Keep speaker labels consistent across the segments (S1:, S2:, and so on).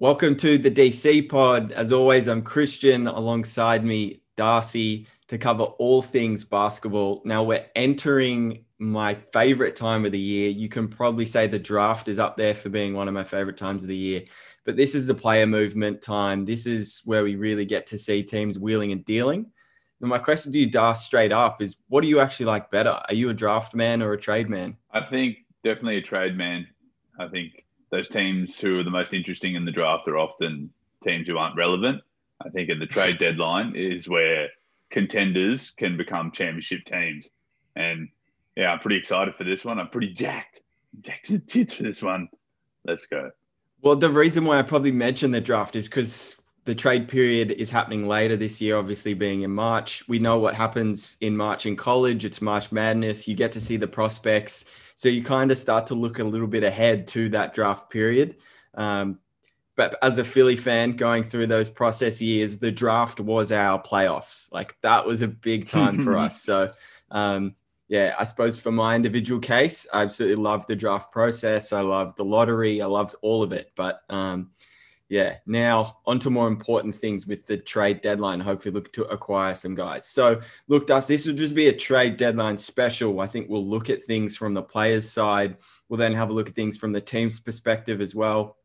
S1: Welcome to the DC pod. As always, I'm Christian alongside me, Darcy, to cover all things basketball. Now we're entering my favorite time of the year. You can probably say the draft is up there for being one of my favorite times of the year. But this is the player movement time. This is where we really get to see teams wheeling and dealing. And my question to you, Darcy, straight up is what do you actually like better? Are you a draft man or a trade man?
S2: I think definitely a trade man. I think those teams who are the most interesting in the draft are often teams who aren't relevant. I think at the trade deadline is where contenders can become championship teams. And yeah, I'm pretty excited for this one. I'm pretty jacked. Jacked to tits for this one. Let's go.
S1: Well, the reason why I probably mentioned the draft is because the trade period is happening later this year, obviously being in March. We know what happens in March in college. It's March Madness. You get to see the prospects so you kind of start to look a little bit ahead to that draft period. Um, but as a Philly fan going through those process years, the draft was our playoffs. Like that was a big time for us. So, um, yeah, I suppose for my individual case, I absolutely loved the draft process. I loved the lottery. I loved all of it. But um, yeah, now on to more important things with the trade deadline. Hopefully, look to acquire some guys. So, look, Das, this will just be a trade deadline special. I think we'll look at things from the players' side. We'll then have a look at things from the team's perspective as well.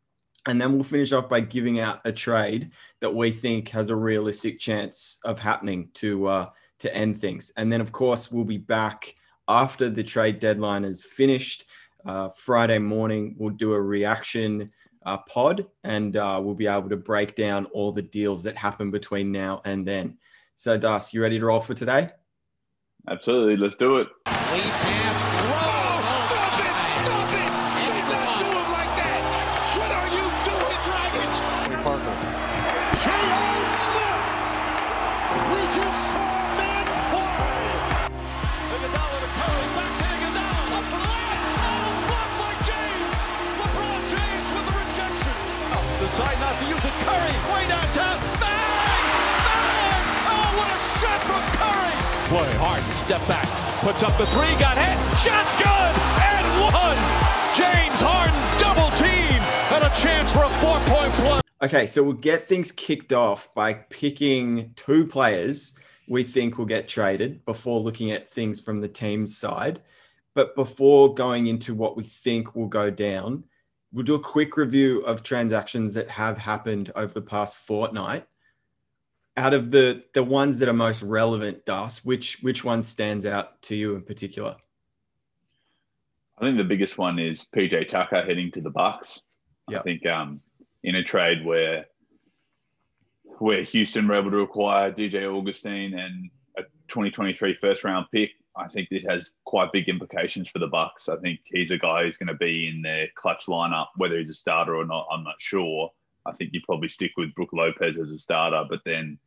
S1: And then we'll finish off by giving out a trade that we think has a realistic chance of happening to uh, to end things. And then, of course, we'll be back after the trade deadline is finished. Uh, Friday morning, we'll do a reaction uh, pod, and uh, we'll be able to break down all the deals that happen between now and then. So, Das, you ready to roll for today?
S2: Absolutely. Let's do it.
S3: Step back, puts up the three, got hit, shot's good, and one. James Harden double team, and a chance for a four-point play.
S1: Okay, so we'll get things kicked off by picking two players we think will get traded before looking at things from the team's side. But before going into what we think will go down, we'll do a quick review of transactions that have happened over the past fortnight out of the the ones that are most relevant, Das, which which one stands out to you in particular?
S2: I think the biggest one is PJ Tucker heading to the Bucks. Yep. I think um, in a trade where where Houston were able to acquire DJ Augustin and a 2023 first round pick, I think this has quite big implications for the Bucks. I think he's a guy who's going to be in their clutch lineup, whether he's a starter or not. I'm not sure. I think you probably stick with Brook Lopez as a starter, but then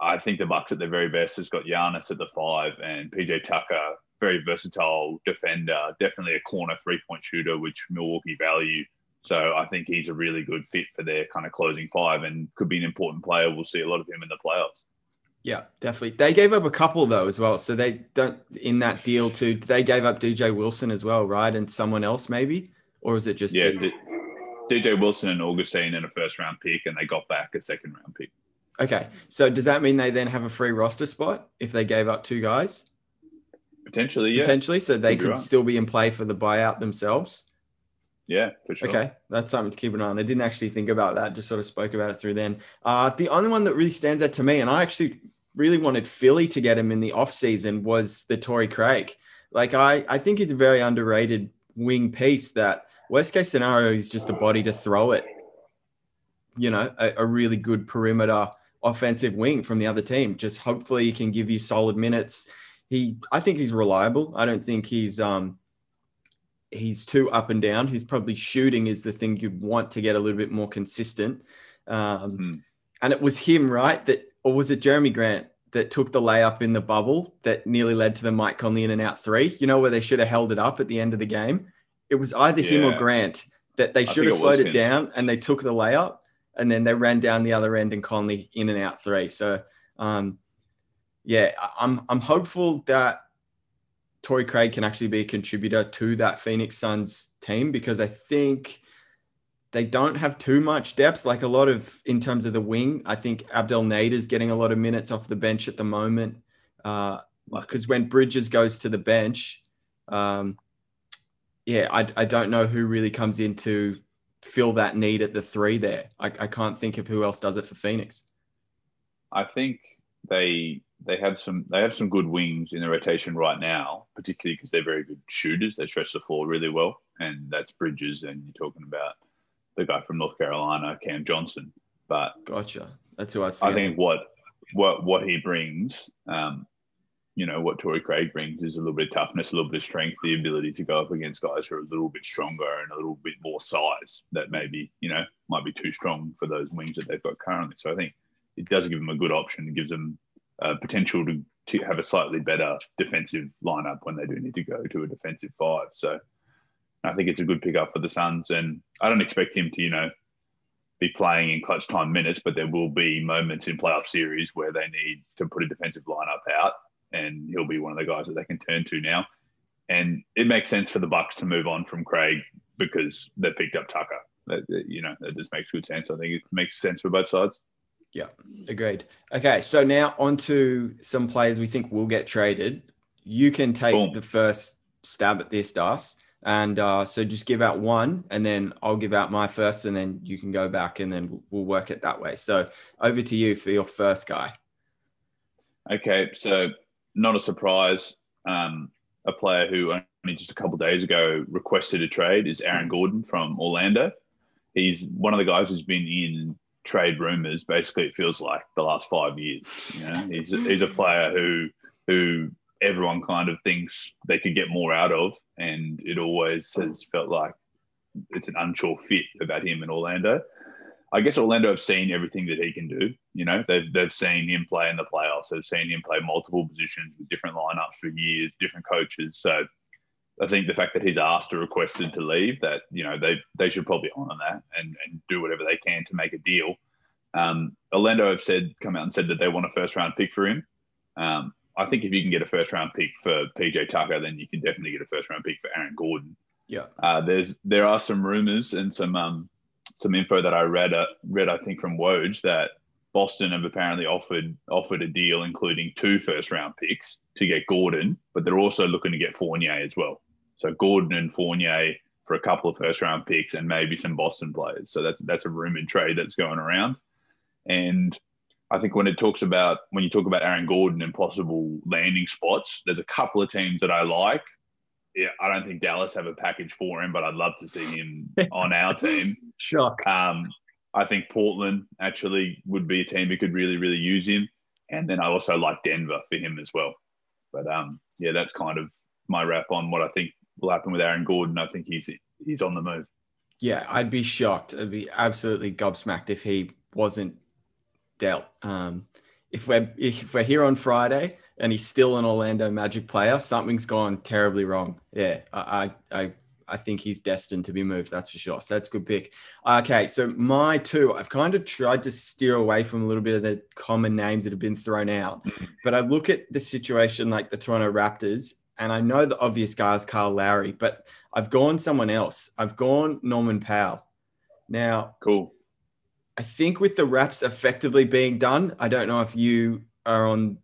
S2: I think the Bucks at their very best has got Giannis at the five and PJ Tucker, very versatile defender, definitely a corner three point shooter, which Milwaukee value. So I think he's a really good fit for their kind of closing five and could be an important player. We'll see a lot of him in the playoffs.
S1: Yeah, definitely. They gave up a couple though as well. So they don't in that deal too. They gave up DJ Wilson as well, right? And someone else maybe, or is it just
S2: yeah? DJ Wilson and Augustin in a first round pick, and they got back a second round pick.
S1: Okay. So does that mean they then have a free roster spot if they gave up two guys?
S2: Potentially, yeah.
S1: Potentially. So they could right. still be in play for the buyout themselves.
S2: Yeah, for sure.
S1: Okay. That's something to keep an eye on. I didn't actually think about that, just sort of spoke about it through then. Uh, the only one that really stands out to me, and I actually really wanted Philly to get him in the offseason, was the Torrey Craig. Like I, I think he's a very underrated wing piece that worst case scenario is just a body to throw it. You know, a, a really good perimeter offensive wing from the other team. Just hopefully he can give you solid minutes. He, I think he's reliable. I don't think he's um he's too up and down. He's probably shooting is the thing you'd want to get a little bit more consistent. Um, mm. And it was him, right? That or was it Jerami Grant that took the layup in the bubble that nearly led to the Mike Conley in and out three? You know where they should have held it up at the end of the game. It was either yeah. him or Grant that they should have slowed it, it down and they took the layup and then they ran down the other end and Conley in and out three. So, um, yeah, I'm I'm hopeful that Torrey Craig can actually be a contributor to that Phoenix Suns team because I think they don't have too much depth, like a lot of in terms of the wing. I think Abdel Nader is getting a lot of minutes off the bench at the moment. Because uh, when Bridges goes to the bench, um, yeah, I, I don't know who really comes in to fill that need at the three there. I, I can't think of who else does it for Phoenix.
S2: I think they they have some they have some good wings in the rotation right now, particularly because they're very good shooters. They stretch the floor really well, and that's Bridges. And you're talking about the guy from North Carolina, Cam Johnson. But
S1: gotcha. That's who I was.
S2: I think what what what he brings, um, you know, what Torrey Craig brings is a little bit of toughness, a little bit of strength, the ability to go up against guys who are a little bit stronger and a little bit more size that maybe you know might be too strong for those wings that they've got currently. So I think it does give them a good option. It gives them uh, potential to, to have a slightly better defensive lineup when they do need to go to a defensive five. So I think it's a good pickup for the Suns. And I don't expect him to, you know, be playing in clutch time minutes, but there will be moments in playoff series where they need to put a defensive lineup out, and he'll be one of the guys that they can turn to now. And it makes sense for the Bucks to move on from Craig because they picked up Tucker. That, you know, that just makes good sense. I think it makes sense for both sides.
S1: Yeah, agreed. Okay, so now on to some players we think will get traded. You can take Boom. the first stab at this, Das. And uh, so just give out one, and then I'll give out my first, and then you can go back, and then we'll work it that way. So over to you for your first guy.
S2: Okay, so not a surprise. Um, a player who only just a couple days ago requested a trade is Aaron Gordon from Orlando. He's one of the guys who's been in trade rumors. Basically, it feels like the last five years. You know, he's he's a player who who everyone kind of thinks they could get more out of, and it always has felt like it's an unsure fit about him in Orlando. I guess Orlando have seen everything that he can do. You know, they've they've seen him play in the playoffs. They've seen him play multiple positions with different lineups for years, different coaches. So I think the fact that he's asked or requested to leave, that you know they they should probably honour that and, and do whatever they can to make a deal. Um, Orlando have said come out and said that they want a first round pick for him. Um, I think if you can get a first round pick for PJ Tucker, then you can definitely get a first round pick for Aaron Gordon.
S1: Yeah.
S2: Uh, there's there are some rumors and some um, some info that I read uh, read I think from Woj that Boston have apparently offered offered a deal including two first round picks to get Gordon, but they're also looking to get Fournier as well. So Gordon and Fournier for a couple of first round picks and maybe some Boston players. So that's that's a rumored trade that's going around. And I think when it talks about when you talk about Aaron Gordon and possible landing spots, there's a couple of teams that I like. Yeah, I don't think Dallas have a package for him, but I'd love to see him on our team.
S1: Shock.
S2: Um, I think Portland actually would be a team who could really, really use him. And then I also like Denver for him as well. But um, yeah, that's kind of my wrap on what I think will happen with Aaron Gordon. I think he's he's on the move.
S1: Yeah, I'd be shocked. I'd be absolutely gobsmacked if he wasn't dealt. Um, if we're if we're here on Friday and he's still an Orlando Magic player, something's gone terribly wrong. Yeah, I I I think he's destined to be moved. That's for sure. So that's a good pick. Okay, so my two, I've kind of tried to steer away from a little bit of the common names that have been thrown out, mm-hmm. but I look at the situation like the Toronto Raptors and I know the obvious guy is Kyle Lowry, but I've gone someone else. I've gone Norman Powell. Now,
S2: cool.
S1: I think with the Raps effectively being done, I don't know if you are on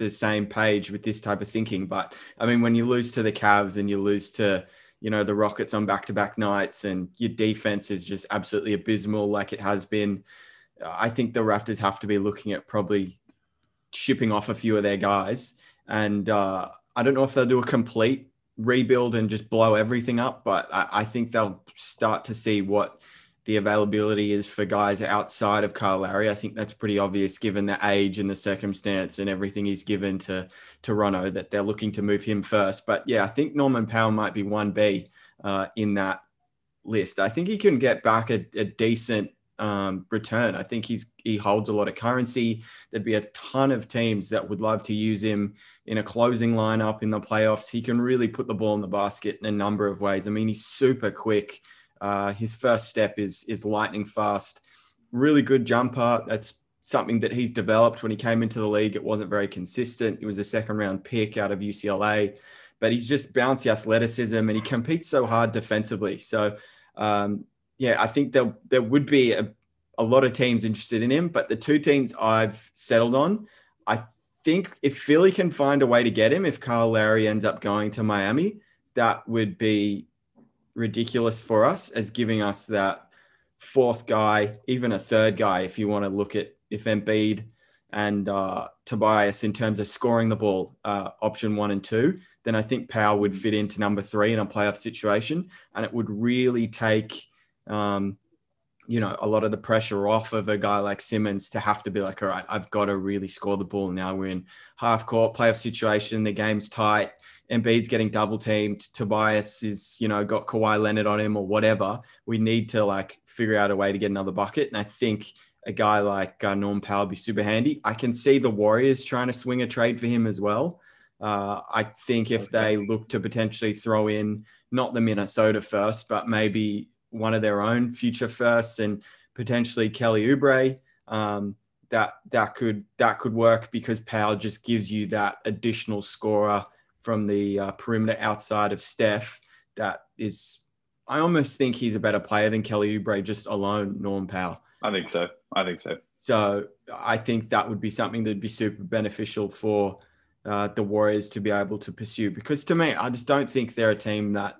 S1: the same page with this type of thinking, but I mean, when you lose to the Cavs and you lose to, you know, the Rockets on back to back nights and your defense is just absolutely abysmal like it has been, I think the Raptors have to be looking at probably shipping off a few of their guys. And, uh, I don't know if they'll do a complete rebuild and just blow everything up, but I, I think they'll start to see what the availability is for guys outside of Kyle Lowry. I think that's pretty obvious given the age and the circumstance and everything he's given to Toronto that they're looking to move him first. But yeah, I think Norman Powell might be 1B uh, in that list. I think he can get back a, a decent um, return. I think he's he holds a lot of currency. There'd be a ton of teams that would love to use him in a closing lineup in the playoffs. He can really put the ball in the basket in a number of ways. I mean, he's super quick. Uh, his first step is is lightning fast. Really good jumper. That's something that he's developed when he came into the league. It wasn't very consistent. It was a second round pick out of UCLA, but he's just bouncy athleticism and he competes so hard defensively. So um, yeah, I think there there would be a, a lot of teams interested in him, but the two teams I've settled on, I think if Philly can find a way to get him, if Kyle Lowry ends up going to Miami, that would be ridiculous for us as giving us that fourth guy, even a third guy, if you want to look at if Embiid and uh, Tobias in terms of scoring the ball, uh, option one and two, then I think Powell would fit into number three in a playoff situation, and it would really take, um, you know, a lot of the pressure off of a guy like Simmons to have to be like, all right, I've got to really score the ball now. We're in half court playoff situation, the game's tight. Embiid's getting double teamed. Tobias is, you know, got Kawhi Leonard on him or whatever. We need to like figure out a way to get another bucket. And I think a guy like uh, Norm Powell would be super handy. I can see the Warriors trying to swing a trade for him as well. Uh, I think if they look to potentially throw in not the Minnesota first, but maybe one of their own future firsts and potentially Kelly Oubre, um, that that could that could work because Powell just gives you that additional scorer from the uh, perimeter outside of Steph. That is, I almost think he's a better player than Kelly Oubre just alone. Norm Powell.
S2: I think so. I think so.
S1: So I think that would be something that'd be super beneficial for uh, the Warriors to be able to pursue. Because to me, I just don't think they're a team that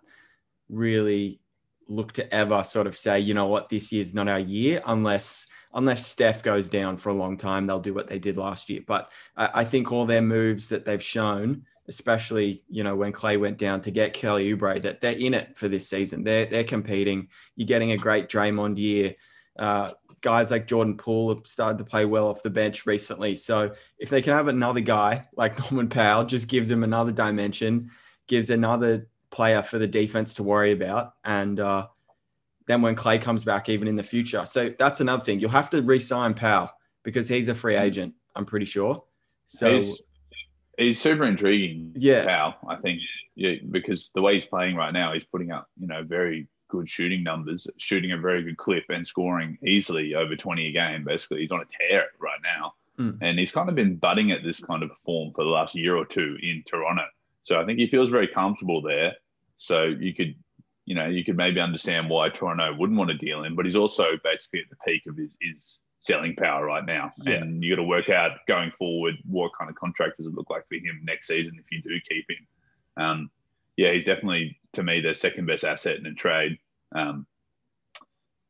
S1: really look to ever sort of say, you know what, this year's not our year, unless unless Steph goes down for a long time, they'll do what they did last year. But I, I think all their moves that they've shown especially you know when Clay went down to get Kelly Oubre, that they're in it for this season. They're they're competing. You're getting a great Draymond year. Uh, guys like Jordan Poole have started to play well off the bench recently. So if they can have another guy like Norman Powell, just gives them another dimension, gives another player for the defense to worry about, and uh, then when Clay comes back, even in the future. So that's another thing. You'll have to re-sign Powell because he's a free agent. I'm pretty sure. So.
S2: He's- he's super intriguing.
S1: Yeah,
S2: Powell, I think, yeah, because the way he's playing right now, he's putting up you know very good shooting numbers, shooting a very good clip, and scoring easily over twenty a game. Basically, he's on a tear right now,
S1: mm.
S2: and he's kind of been budding at this kind of form for the last year or two in Toronto. So I think he feels very comfortable there. So you could. You know, you could maybe understand why Toronto wouldn't want to deal him, but he's also basically at the peak of his, his selling power right now. Yeah. And you got to work out going forward what kind of contract does it look like for him next season if you do keep him. Um, yeah, he's definitely to me the second best asset in a trade. Um,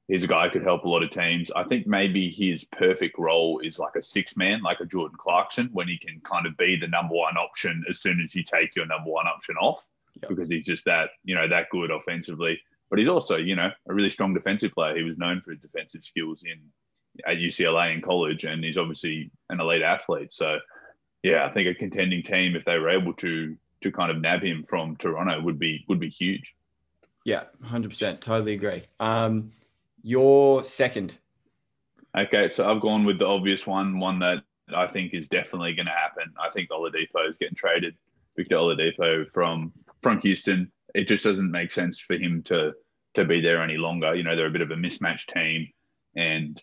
S2: he's a guy who could help a lot of teams. I think maybe his perfect role is like a six man, like a Jordan Clarkson, when he can kind of be the number one option as soon as you take your number one option off, yep. because he's just that you know that good offensively. But he's also you know a really strong defensive player. He was known for his defensive skills in at UCLA in college, and he's obviously an elite athlete. So, yeah, I think a contending team, if they were able to to kind of nab him from Toronto, would be would be huge.
S1: Yeah, hundred percent, totally agree. Um, your second.
S2: Okay, so I've gone with the obvious one, one that I think is definitely going to happen. I think Oladipo is getting traded. Victor Oladipo from from Houston. It just doesn't make sense for him to to be there any longer. You know, they're a bit of a mismatched team, and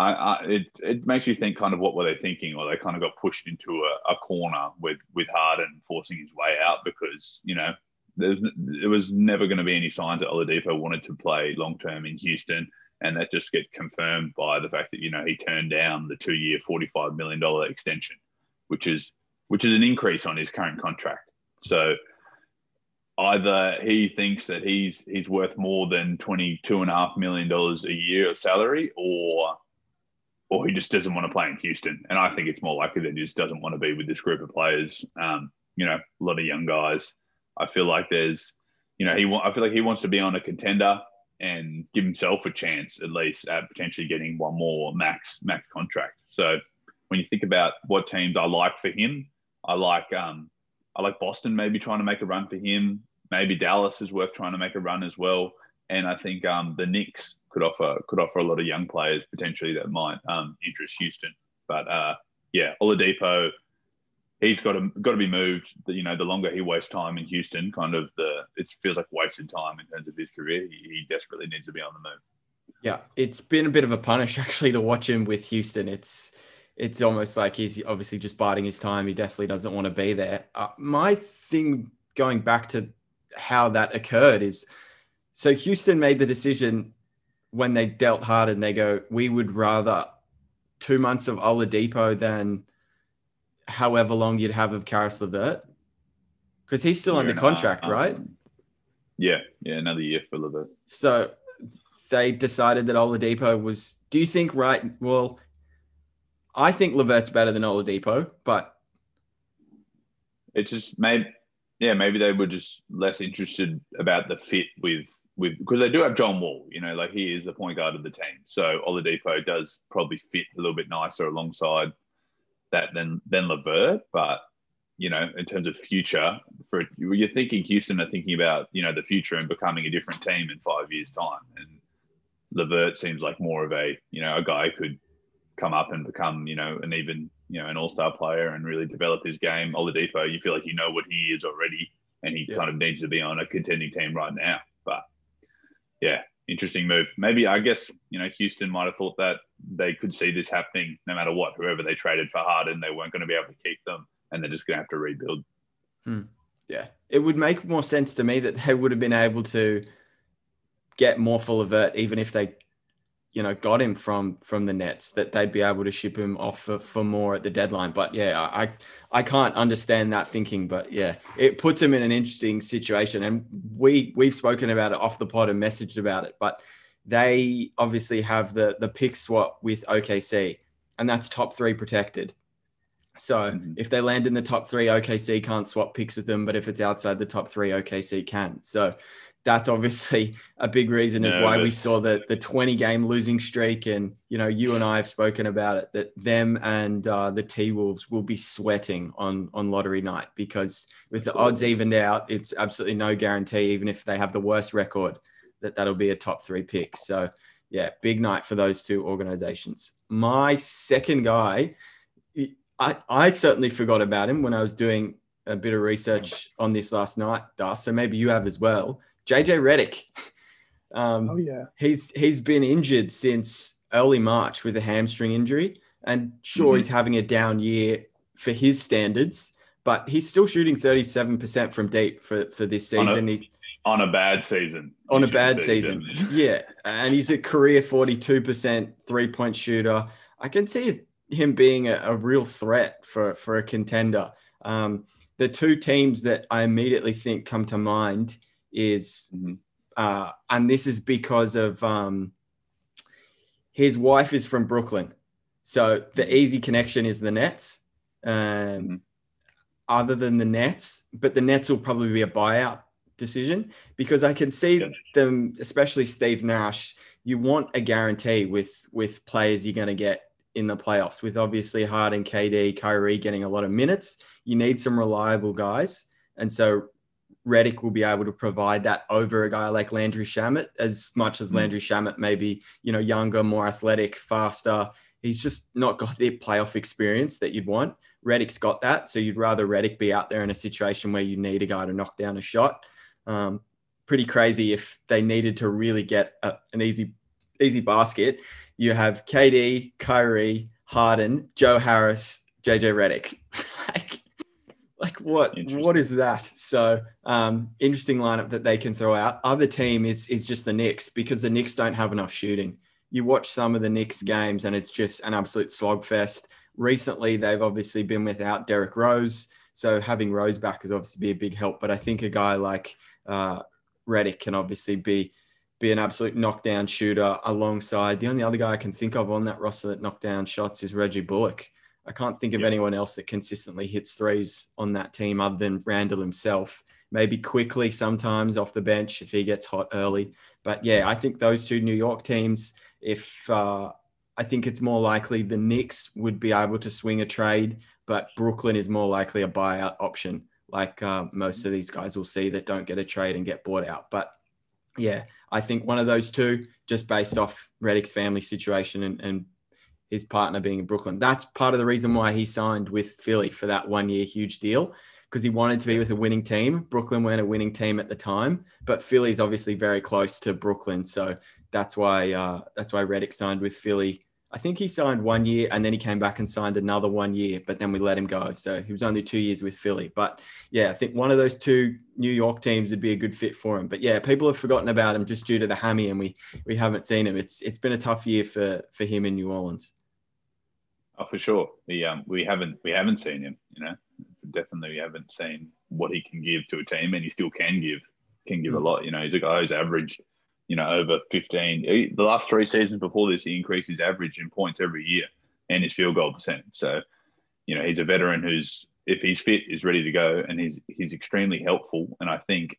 S2: I, I, it it makes you think kind of what were they thinking, or they kind of got pushed into a, a corner with with Harden forcing his way out because you know there's there was never going to be any signs that Oladipo wanted to play long term in Houston, and that just gets confirmed by the fact that you know he turned down the two year forty five million dollar extension, which is which is an increase on his current contract. So either he thinks that he's he's worth more than twenty two and a half million dollars a year of salary, or or he just doesn't want to play in Houston. And I think it's more likely that he just doesn't want to be with this group of players. Um, you know, a lot of young guys. I feel like there's, you know, he. I feel like he wants to be on a contender and give himself a chance at least at potentially getting one more max max contract. So when you think about what teams I like for him, I like um, I like Boston maybe trying to make a run for him. Maybe Dallas is worth trying to make a run as well. And I think um, the Knicks could offer could offer a lot of young players potentially that might um, interest Houston. But uh, yeah, Oladipo, he's got to got to be moved. You know, the longer he wastes time in Houston, kind of the it feels like wasted time in terms of his career. He, he desperately needs to be on the move.
S1: Yeah, it's been a bit of a punish actually to watch him with Houston. It's it's almost like he's obviously just biding his time. He definitely doesn't want to be there. Uh, my thing going back to how that occurred is so Houston made the decision when they dealt Harden they go, we would rather two months of Oladipo than however long you'd have of Caris LeVert? Because he's still under contract, um, right?
S2: Yeah, yeah, another year for LeVert.
S1: So they decided that Oladipo was. Do you think right? Well, I think LeVert's better than Oladipo, but
S2: it just maybe yeah maybe they were just less interested about the fit with with because they do have John Wall, you know, like he is the point guard of the team. So Oladipo does probably fit a little bit nicer alongside that than than LeVert. But you know, in terms of future, for you're thinking Houston are thinking about you know the future and becoming a different team in five years' time. And LeVert seems like more of a you know a guy who could come up and become you know an even you know an all star player and really develop his game. Oladipo, you feel like you know what he is already, and he yeah. kind of needs to be on a contending team right now. But yeah, interesting move. Maybe I guess you know Houston might have thought that they could see this happening no matter what. Whoever they traded for Harden, they weren't going to be able to keep them, and they're just going to have to rebuild.
S1: Hmm. Yeah, it would make more sense to me that they would have been able to get more for LeVert, even if they you know got him from from the Nets that they'd be able to ship him off for, for more at the deadline. But yeah, I I can't understand that thinking. But yeah, it puts him in an interesting situation. And we we've spoken about it off the pod and messaged about it. But they obviously have the the pick swap with OKC, and that's top three protected. So mm-hmm. if they land in the top three, OKC can't swap picks with them. But if it's outside the top three, OKC can. So that's obviously a big reason is why we saw the the 20 game losing streak and you know you and I have spoken about it that them and uh, the T Wolves will be sweating on on lottery night because with the odds evened out it's absolutely no guarantee even if they have the worst record that that'll be a top 3 pick so yeah big night for those two organizations my second guy I I certainly forgot about him when I was doing a bit of research on this last night, Das. So maybe you have as well. JJ Redick.
S4: Um, oh yeah,
S1: he's he's been injured since early March with a hamstring injury, and sure mm-hmm. he's having a down year for his standards, but he's still shooting thirty seven percent from deep for for this season.
S2: On a, he, on a bad season.
S1: On a bad season, yeah, and he's a career forty two percent three point shooter. I can see him being a, a real threat for for a contender. Um, the two teams that I immediately think come to mind is, mm-hmm. uh, and this is because of um, his wife is from Brooklyn, so the easy connection is the Nets. Um, mm-hmm. Other than the Nets, but the Nets will probably be a buyout decision because I can see yeah. them, especially Steve Nash. You want a guarantee with with players you're going to get in the playoffs. With obviously Harden, KD, Kyrie getting a lot of minutes, you need some reliable guys. And so Redick will be able to provide that over a guy like Landry Shamet, as much as hmm. Landry Shamet may be, you know, younger, more athletic, faster. He's just not got the playoff experience that you'd want. Redick's got that. So you'd rather Redick be out there in a situation where you need a guy to knock down a shot. Um, pretty crazy if they needed to really get a, an easy, easy basket. You have KD, Kyrie, Harden, Joe Harris, JJ Redick. like, what what is that? So um, interesting lineup that they can throw out. Other team is is just the Knicks because the Knicks don't have enough shooting. You watch some of the Knicks games and it's just an absolute slogfest. Recently, they've obviously been without Derrick Rose, so having Rose back is obviously be a big help. But I think a guy like uh, Redick can obviously be be an absolute knockdown shooter alongside the only other guy I can think of on that roster that knockdown shots is Reggie Bullock. I can't think of yeah. anyone else that consistently hits threes on that team other than Randle himself. Maybe Quickley sometimes off the bench if he gets hot early. But yeah, I think those two New York teams, if uh, I think it's more likely the Knicks would be able to swing a trade, but Brooklyn is more likely a buyout option, like uh, most of these guys will see that don't get a trade and get bought out. But yeah, I think one of those two, just based off Redick's family situation and, and his partner being in Brooklyn. That's part of the reason why he signed with Philly for that one year huge deal because he wanted to be with a winning team. Brooklyn weren't a winning team at the time, but Philly's obviously very close to Brooklyn, so that's why uh, that's why Redick signed with Philly I think he signed one year and then he came back and signed another one year, but then we let him go. So he was only two years with Philly. But yeah, I think one of those two New York teams would be a good fit for him. But yeah, people have forgotten about him just due to the hammy, and we we haven't seen him. It's it's been a tough year for for him in New Orleans.
S2: Oh, for sure. We um we haven't we haven't seen him. You know, definitely we haven't seen what he can give to a team, and he still can give can give a hmm. lot. You know, he's a guy who's averaged you know, over 15. The last three seasons before this, he increased his average in points every year and his field goal percentage. So, you know, he's a veteran who's, if he's fit, is ready to go, and he's he's extremely helpful. And I think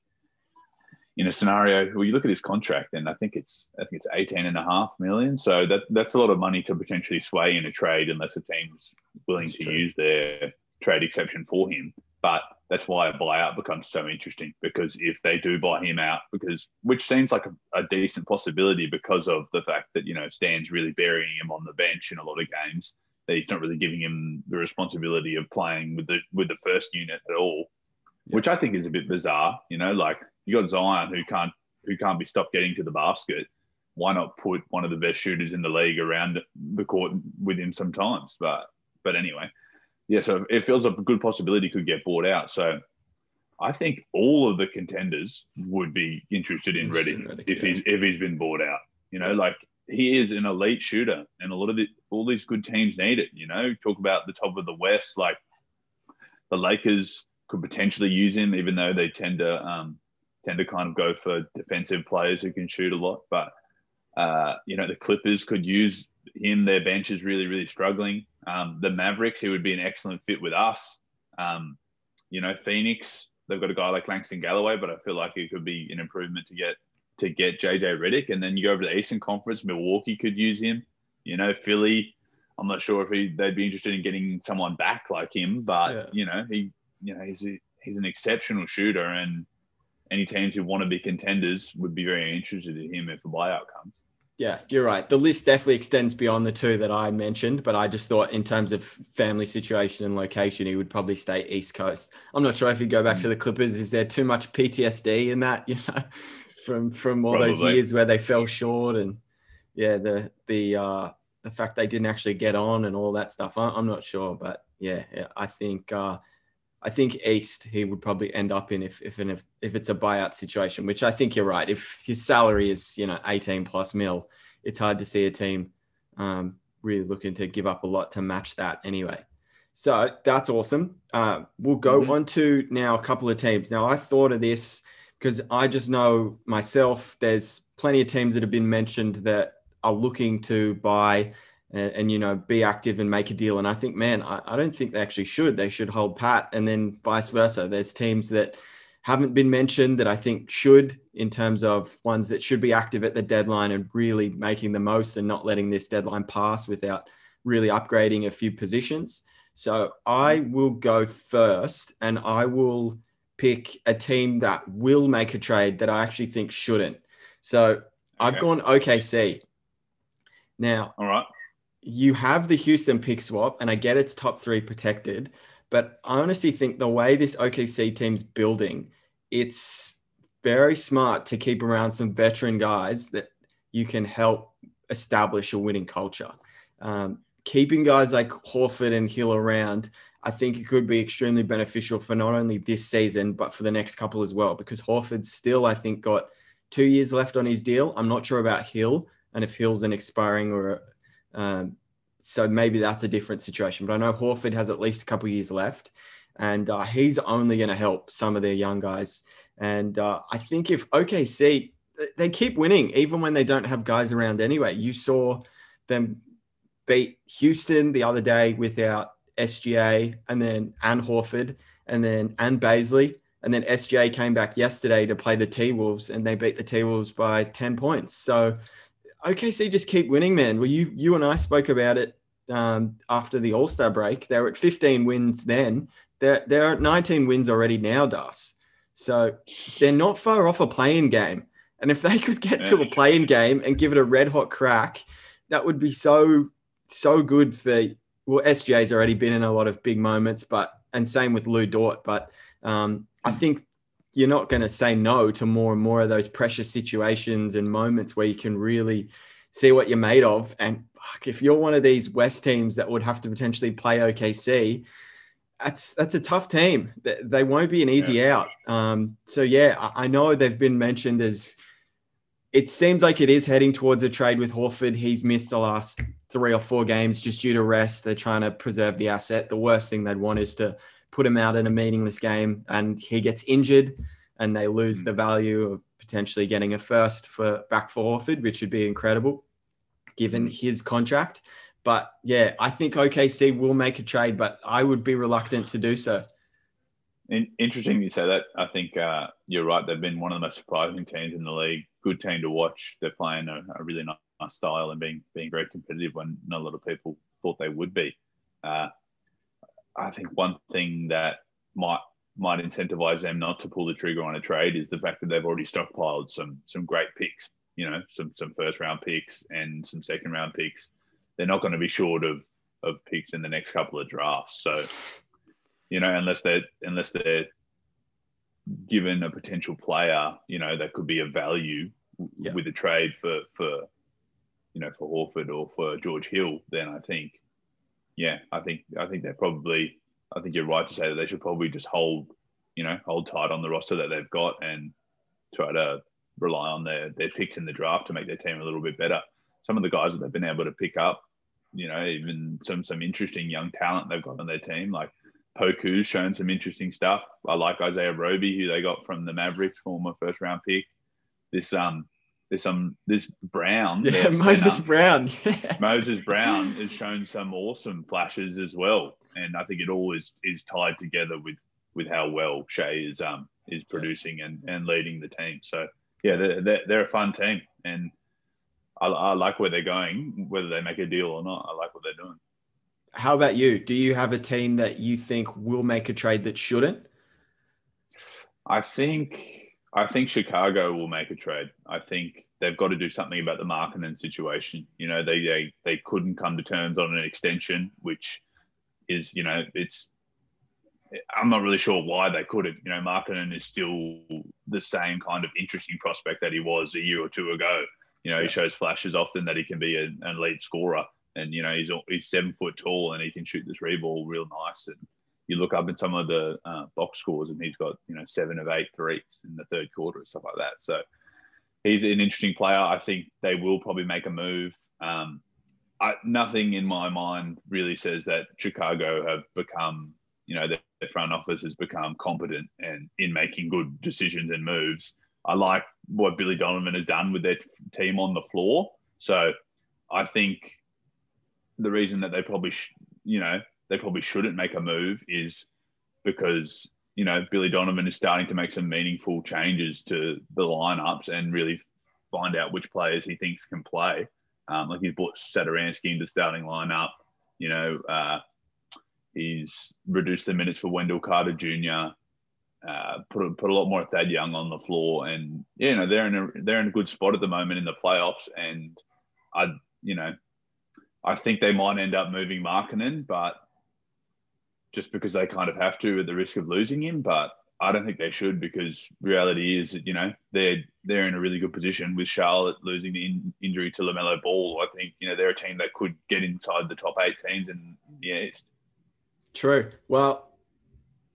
S2: in a scenario where you look at his contract, and I think it's I think it's 18 and a half million. So that that's a lot of money to potentially sway in a trade unless a team's willing that's to true. use their trade exception for him. But that's why a buyout becomes so interesting because if they do buy him out, because which seems like a, a, decent possibility because of the fact that you know Stan's really burying him on the bench in a lot of games, that he's not really giving him the responsibility of playing with the with the first unit at all, yeah. which I think is a bit bizarre. You know, like you got Zion who can't who can't be stopped getting to the basket. Why not put one of the best shooters in the league around the court with him sometimes? But but anyway, yeah, so it feels like a good possibility could get bought out. So I think all of the contenders would be interested in Redick if he's if he's been bought out. You know, like he is an elite shooter, and a lot of the all these good teams need it. You know, talk about the top of the West, like the Lakers could potentially use him, even though they tend to um, tend to kind of go for defensive players who can shoot a lot. But uh, you know, the Clippers could use him. Their bench is really, really struggling. Um, the Mavericks, he would be an excellent fit with us. Um, you know, Phoenix, they've got a guy like Langston Galloway, but I feel like it could be an improvement to get to get JJ Redick. And then you go over to the Eastern Conference, Milwaukee could use him. You know, Philly, I'm not sure if he, they'd be interested in getting someone back like him, but yeah. you know, he you know he's a, he's an exceptional shooter, and any teams who want to be contenders would be very interested in him if a buyout comes.
S1: Yeah, you're right. The list definitely extends beyond the two that I mentioned, but I just thought in terms of family situation and location, he would probably stay East Coast. I'm not sure if you go back to the Clippers, is there too much PTSD in that, you know, from from all probably. those years where they fell short and yeah, the the uh the fact they didn't actually get on and all that stuff. I'm not sure, but yeah, yeah I think uh I think East he would probably end up in if if if, if it's a buyout situation, which I think you're right. If his salary is you know 18 plus mil, it's hard to see a team um, really looking to give up a lot to match that anyway. So that's awesome. Uh, we'll go mm-hmm. on to now a couple of teams. Now I thought of this because I just know myself. There's plenty of teams that have been mentioned that are looking to buy and, and, you know be active and make a deal. And I think, man, I, I don't think they actually should. They should hold pat, and then vice versa. There's teams that haven't been mentioned that I think should, in terms of ones that should be active at the deadline and really making the most and not letting this deadline pass without really upgrading a few positions. So I will go first, and I will pick a team that will make a trade that I actually think shouldn't. So I've gone OKC. Now,
S2: all right
S1: you have the Houston pick swap, and I get it's top three protected, but I honestly think the way this OKC team's building, it's very smart to keep around some veteran guys that you can help establish a winning culture. Um, keeping guys like Horford and Hill around, I think it could be extremely beneficial for not only this season, but for the next couple as well, because Horford still, I think, got two years left on his deal. I'm not sure about Hill and if Hill's an expiring or um, so maybe that's a different situation. But I know Horford has at least a couple years left, and uh, he's only going to help some of their young guys. And uh, I think if OKC they keep winning even when they don't have guys around anyway. You saw them beat Houston the other day without SGA and then and Horford and then and Bazley. And then SGA came back yesterday to play the T Wolves and they beat the T Wolves by 10 points. So OKC just keep winning, man. Well, you you and I spoke about it um, after the All Star break. They were at 15 wins then. They're they're at 19 wins already now, Das. So they're not far off a play-in game. And if they could get to a play-in game and give it a red hot crack, that would be so so good for. Well, SGA's already been in a lot of big moments, but and same with Lu Dort. But um, I think you're not going to say no to more and more of those precious situations and moments where you can really see what you're made of. And fuck, if you're one of these West teams that would have to potentially play OKC, that's that's a tough team. They won't be an easy yeah. out. Um, so yeah, I know they've been mentioned as. It seems like it is heading towards a trade with Horford. He's missed the last three or four games just due to rest. They're trying to preserve the asset. The worst thing they'd want is to put him out in a meaningless game and he gets injured and they lose mm. the value of potentially getting a first for back for Horford, which would be incredible given mm. his contract. But yeah, I think OKC will make a trade, but I would be reluctant to do so.
S2: Interesting you say that. I think uh, you're right. They've been one of the most surprising teams in the league. Good team to watch. They're playing a, a really nice style and being being very competitive when not a lot of people thought they would be. Uh, I think one thing that might might incentivize them not to pull the trigger on a trade is the fact that they've already stockpiled some some great picks. You know, some some first round picks and some second round picks. They're not going to be short of of picks in the next couple of drafts. So, you know, unless they're unless they're given a potential player, you know, that could be of value yeah. with a trade for for you know for Horford or for George Hill, then I think yeah, I think I think they're probably I think you're right to say that they should probably just hold you know hold tight on the roster that they've got and try to rely on their their picks in the draft to make their team a little bit better. Some of the guys that they've been able to pick up, you know, even some some interesting young talent they've got on their team, like Poku's shown some interesting stuff. I like Isaiah Roby, who they got from the Mavericks, former first round pick. This um there's some this Brown.
S1: Yeah, Moses center, Brown.
S2: Moses Brown has shown some awesome flashes as well, and I think it all is is tied together with with how well Shai is um is producing and and leading the team. So yeah, they're they're, they're a fun team, and I, I like where they're going. Whether they make a deal or not, I like what they're doing.
S1: How about you? Do you have a team that you think will make a trade that shouldn't?
S2: I think I think Chicago will make a trade. I think they've got to do something about the Markkanen situation. You know, they they they couldn't come to terms on an extension, which is you know it's. I'm not really sure why they couldn't. You know, Markkanen is still the same kind of interesting prospect that he was a year or two ago. You know, yeah. he shows flashes often that he can be an elite scorer, and you know he's he's seven foot tall and he can shoot the three ball real nice and you look up in some of the uh, box scores and he's got you know seven of eight threes in the third quarter and stuff like that. So he's an interesting player. I think they will probably make a move. Um, I, nothing in my mind really says that Chicago have become you know their, front office has become competent and in making good decisions and moves. I like what Billy Donovan has done with their team on the floor. So I think the reason that they probably, sh- you know, they probably shouldn't make a move is because you know Billy Donovan is starting to make some meaningful changes to the lineups and really find out which players he thinks can play. Um, like he's brought Satoransky into starting lineup. You know, uh, he's reduced the minutes for Wendell Carter Jr. Uh, put a, put a lot more Thad Young on the floor, and you know they're in a they're in a good spot at the moment in the playoffs. And I, you know, I think they might end up moving Markkanen, but just because they kind of have to at the risk of losing him. But I don't think they should because reality is that you know they're they're in a really good position with Charlotte losing the in, injury to Lamelo Ball. I think you know they're a team that could get inside the top eight teams in the East.
S1: True. Well,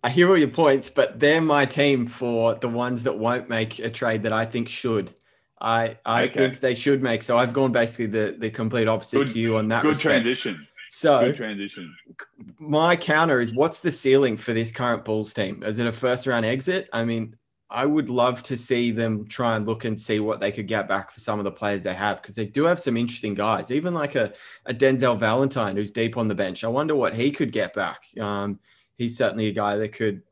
S1: I hear all your points, but they're my team for the ones that won't make a trade that I think should. I I okay. think they should make. So I've gone basically the the complete opposite good, to you on that.
S2: Good respect. transition.
S1: So
S2: Good transition.
S1: My counter is what's the ceiling for this current Bulls team? Is it a first round exit? I mean, I would love to see them try and look and see what they could get back for some of the players they have because they do have some interesting guys, even like a, a Denzel Valentine who's deep on the bench. I wonder what he could get back. Um, he's certainly a guy that could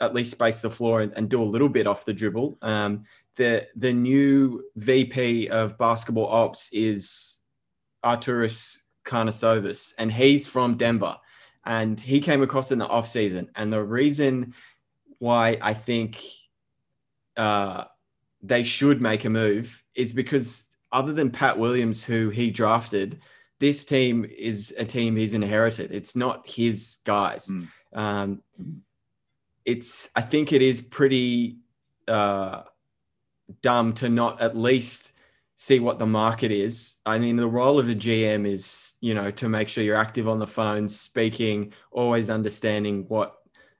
S1: at least space the floor and, and do a little bit off the dribble. Um, the the new VP of basketball ops is Arturas Karnisovas, and he's from Denver. And he came across in the offseason. And the reason why I think uh, they should make a move is because other than Pat Williams, who he drafted, this team is a team he's inherited. It's not his guys. Mm. Um, it's I think it is pretty uh, dumb to not at least see what the market is. I mean, the role of a GM is, you know, to make sure you're active on the phone, speaking, always understanding what,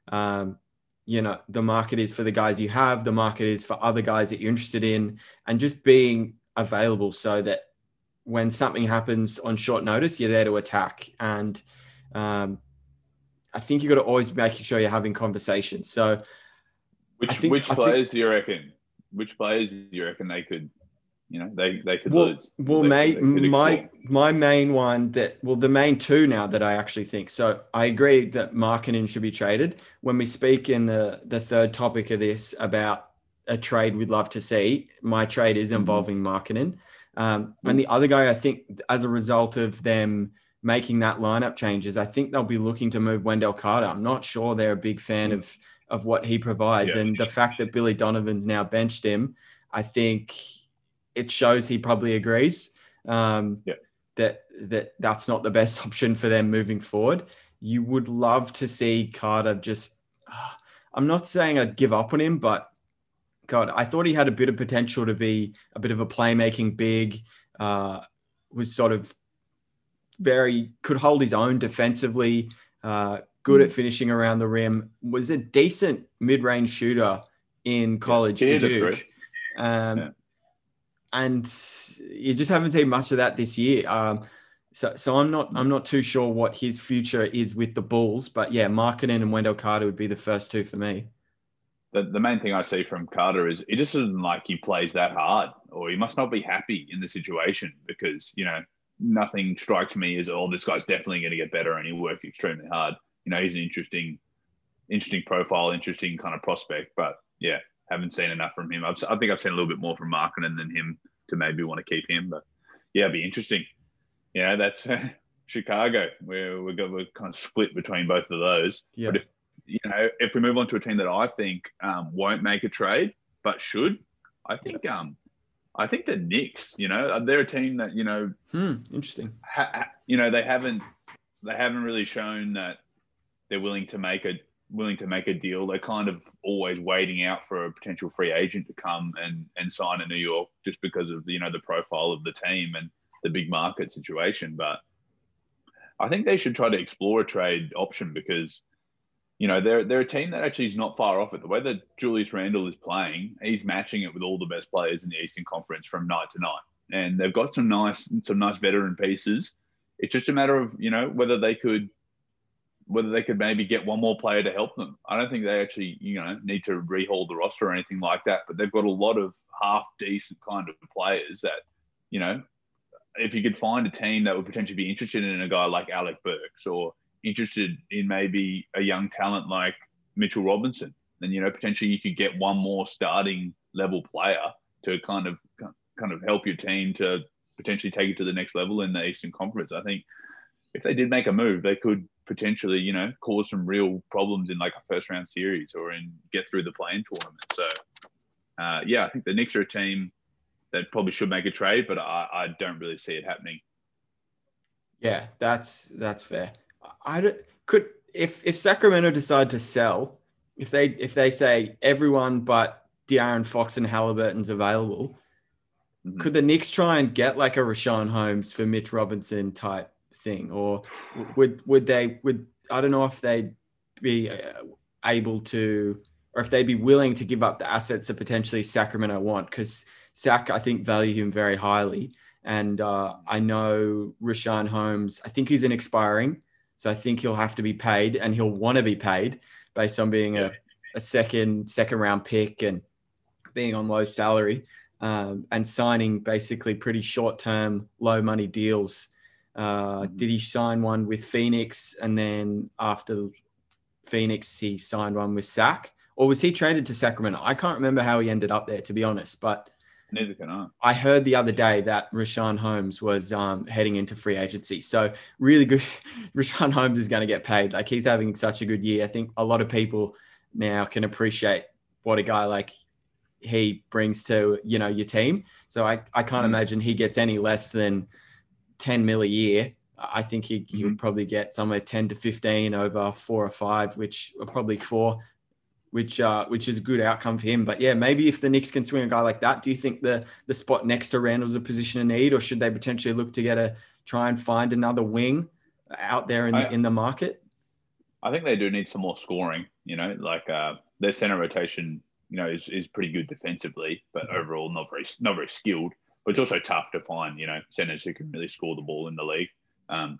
S1: um, you know, the market is for the guys you have, the market is for other guys that you're interested in, and just being available so that when something happens on short notice, you're there to attack. And um, I think you've got to always be making sure you're having conversations. So,
S2: which think, which players think, do you reckon? Which players do you reckon they could you know they they could
S1: well,
S2: lose.
S1: Well,
S2: they,
S1: mate, they my my main one that well the main two now that I actually think so I agree that Markkanen should be traded. When we speak in the the third topic of this about a trade we'd love to see, my trade is mm-hmm. involving mm-hmm. Um, mm-hmm. And the other guy, I think, as a result of them making that lineup changes, I think they'll be looking to move Wendell Carter. I'm not sure they're a big fan mm-hmm. of of what he provides, yeah. and the fact that Billy Donovan's now benched him, I think it shows he probably agrees um,
S2: yeah.
S1: that that that's not the best option for them moving forward. You would love to see Carter just. Uh, I'm not saying I'd give up on him, but God, I thought he had a bit of potential to be a bit of a playmaking big. Uh, was sort of very could hold his own defensively. Uh, good at finishing around the rim. Was a decent mid-range shooter in college yeah, for Duke. Um, yeah and you just haven't seen much of that this year. Um, so, so I'm not I'm not too sure what his future is with the Bulls, but yeah, Markkanen and Wendell Carter would be the first two for me.
S2: The, the main thing I see from Carter is it just isn't like he plays that hard, or he must not be happy in the situation because you know nothing strikes me as oh this guy's definitely going to get better and he worked extremely hard. You know he's an interesting, interesting profile, interesting kind of prospect, but yeah, haven't seen enough from him. I've, i think I've seen a little bit more from Markkanen than him to maybe want to keep him. But yeah, it'd be interesting. Yeah, that's Chicago. We're we're, got, we're kind of split between both of those. Yeah. But if you know, if we move on to a team that I think um, won't make a trade but should, I think um, I think the Knicks. You know, they're a team that you know.
S1: Hmm, interesting.
S2: Ha, ha, you know, they haven't they haven't really shown that they're willing to make a willing to make a deal. They're kind of always waiting out for a potential free agent to come and and sign in New York just because of you know the profile of the team and the big market situation. But I think they should try to explore a trade option because you know they're they're a team that actually is not far off it. The way that Julius Randle is playing, he's matching it with all the best players in the Eastern Conference from night to night, and they've got some nice some nice veteran pieces. It's just a matter of you know whether they could whether they could maybe get one more player to help them. I don't think they actually, you know, need to rehaul the roster or anything like that. But they've got a lot of half decent kind of players that, you know, if you could find a team that would potentially be interested in a guy like Alec Burks or interested in maybe a young talent like Mitchell Robinson, then you know potentially you could get one more starting level player to kind of kind of help your team to potentially take it to the next level in the Eastern Conference. I think if they did make a move, they could potentially, you know, cause some real problems in like a first round series or in get through the play-in tournament. So, uh, yeah, I think the Knicks are a team that probably should make a trade, but I, I don't really see it happening.
S1: Yeah, that's that's fair. I could if if Sacramento decide to sell, if they if they say everyone but De'Aaron Fox and Halliburton's available, mm-hmm. could the Knicks try and get like a Richaun Holmes for Mitch Robinson type thing, or would would they would I don't know if they'd be uh, able to, or if they'd be willing to give up the assets that potentially Sacramento want, because Sac I think value him very highly, and uh, I know Richaun Holmes. I think he's an expiring, so I think he'll have to be paid, and he'll want to be paid based on being a, a second second round pick and being on low salary. Um, and signing basically pretty short term, low money deals uh, mm-hmm. did he sign one with Phoenix and then after Phoenix he signed one with Sac? Or was he traded to Sacramento? I can't remember how he ended up there, to be honest. But
S2: neither can I.
S1: I heard the other day that Richaun Holmes was um, heading into free agency. So really good. Richaun Holmes is going to get paid. Like he's having such a good year. I think a lot of people now can appreciate what a guy like he brings to you know your team. So I, I can't mm-hmm. imagine he gets any less than 10 mil a year, I think he, he mm-hmm. would probably get somewhere 10 to 15 over four or five, which are probably four which uh, which is a good outcome for him. But yeah, maybe if the Knicks can swing a guy like that, do you think the the spot next to Randle's a position of need, or should they potentially look to get a try and find another wing out there in the I, in the market?
S2: I think they do need some more scoring. You know, like uh, their center rotation, you know, is, is pretty good defensively, but mm-hmm. overall not very not very skilled. But it's also tough to find, you know, centers who can really score the ball in the league. Um,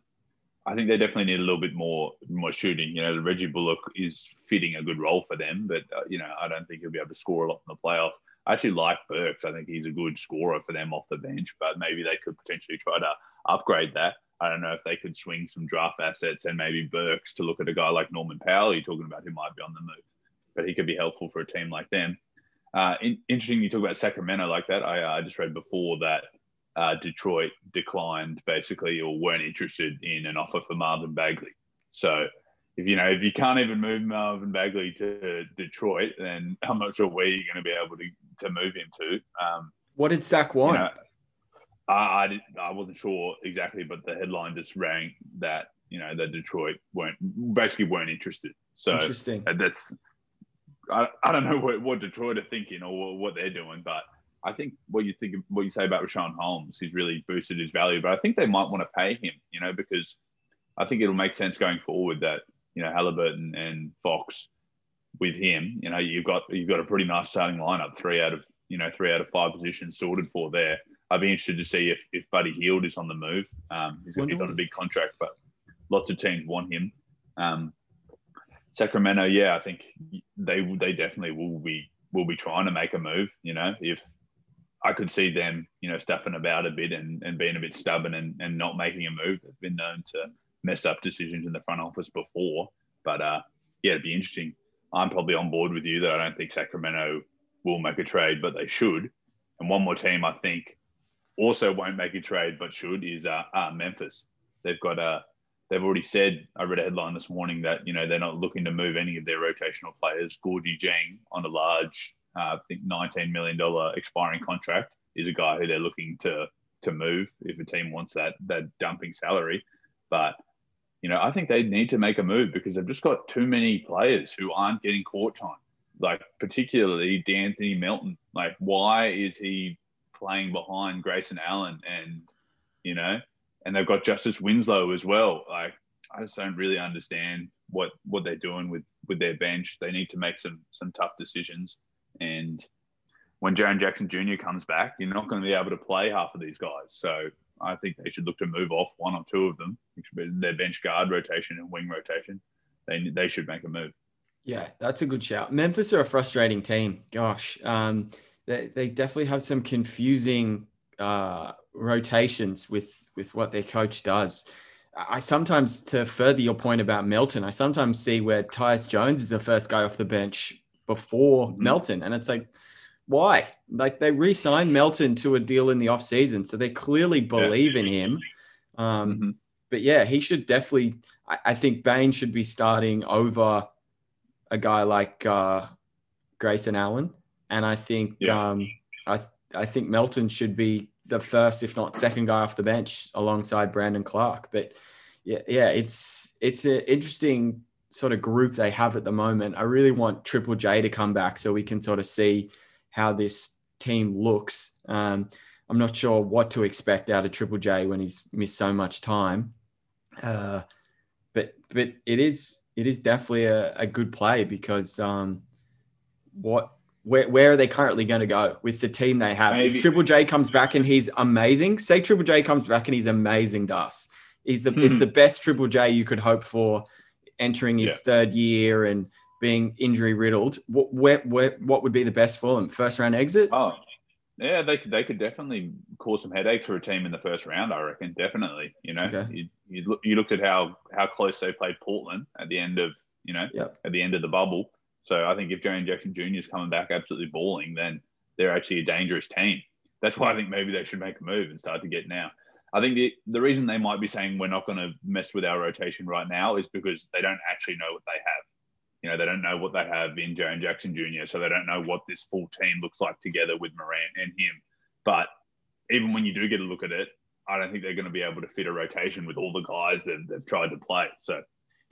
S2: I think they definitely need a little bit more more shooting. You know, Reggie Bullock is fitting a good role for them, but uh, you know, I don't think he'll be able to score a lot in the playoffs. I actually like Burks. I think he's a good scorer for them off the bench, but maybe they could potentially try to upgrade that. I don't know if they could swing some draft assets and maybe Burks to look at a guy like Norman Powell. You're talking about who might be on the move, but he could be helpful for a team like them. Uh, in, interesting you talk about Sacramento like that. I, uh, just read before that uh, Detroit declined basically or weren't interested in an offer for Marvin Bagley. So if you know if you can't even move Marvin Bagley to Detroit, then I'm not sure where you're going to be able to to move him to. Um,
S1: what did Sac want?
S2: You know, I, I, did, I wasn't sure exactly, but the headline just rang that you know that Detroit weren't basically weren't interested. So
S1: interesting.
S2: That's I, I don't know what, what Detroit are thinking or what they're doing, but I think what you think what you say about Richaun Holmes, he's really boosted his value. But I think they might want to pay him, you know, because I think it'll make sense going forward that you know Halliburton and Fox with him, you know, you've got you've got a pretty nice starting lineup, three out of you know three out of five positions sorted for there. I'd be interested to see if, if Buddy Hield is on the move. Um, he's, he's on a big contract, but lots of teams want him. Um, Sacramento, yeah, I think they they definitely will be will be trying to make a move. You know, if I could see them, you know, stuffing about a bit and, and being a bit stubborn and, and not making a move. They've been known to mess up decisions in the front office before. But uh, yeah, it'd be interesting. I'm probably on board with you that I don't think Sacramento will make a trade, but they should. And one more team I think also won't make a trade but should is uh, uh, Memphis. They've got a uh, they've already said I read a headline this morning that you know they're not looking to move any of their rotational players. Gorgui Dieng on a large, uh, I think 19 million dollar expiring contract is a guy who they're looking to to move if a team wants that that dumping salary. But you know I think they need to make a move because they've just got too many players who aren't getting court time. Like particularly D'Anthony Melton. Like why is he playing behind Grayson Allen and, you know, and they've got Justice Winslow as well. Like, I just don't really understand what what they're doing with with their bench. They need to make some some tough decisions. And when Jaren Jackson Jr. comes back, you're not going to be able to play half of these guys. So I think they should look to move off one or two of them, their bench guard rotation and wing rotation. They they should make a move.
S1: Yeah, that's a good shout. Memphis are a frustrating team. Gosh, um, they, they definitely have some confusing uh, rotations with with what their coach does. I sometimes, to further your point about Melton, I sometimes see where Tyus Jones is the first guy off the bench before mm-hmm. Melton, and it's like, why? Like they re-signed Melton to a deal in the off season, so they clearly believe yeah. in him. Um, mm-hmm. But yeah, he should definitely. I, I, think Bane should be starting over a guy like uh, Grayson Allen. And I think yeah. um, I I think Melton should be the first, if not second guy off the bench alongside Brandon Clarke. But yeah, yeah, it's it's an interesting sort of group they have at the moment. I really want Triple J to come back so we can sort of see how this team looks. Um, I'm not sure what to expect out of Triple J when he's missed so much time. Uh, but but it is it is definitely a, a good play because um, what where, where are they currently going to go with the team they have? Maybe. If Triple J comes back and he's amazing, say Triple J comes back and he's amazing, Das. He's the it's the hmm. best Triple J you could hope for entering his yeah. third year and being injury riddled. What where, where, what would be the best for them? First round exit?
S2: Oh, yeah, they could they could definitely cause some headaches for a team in the first round. I reckon definitely. You know, okay. you, you, look, you looked at how how close they played Portland at the end of you know yep. at the end of the bubble so I think if Jaren Jackson Jr. is coming back absolutely balling, then they're actually a dangerous team. That's why I think maybe they should make a move and start to get now. I think the, the reason they might be saying we're not going to mess with our rotation right now is because they don't actually know what they have. You know, they don't know what they have in Jaren Jackson Jr., so they don't know what this full team looks like together with Morant and him. But even when you do get a look at it, I don't think they're going to be able to fit a rotation with all the guys that they've tried to play. So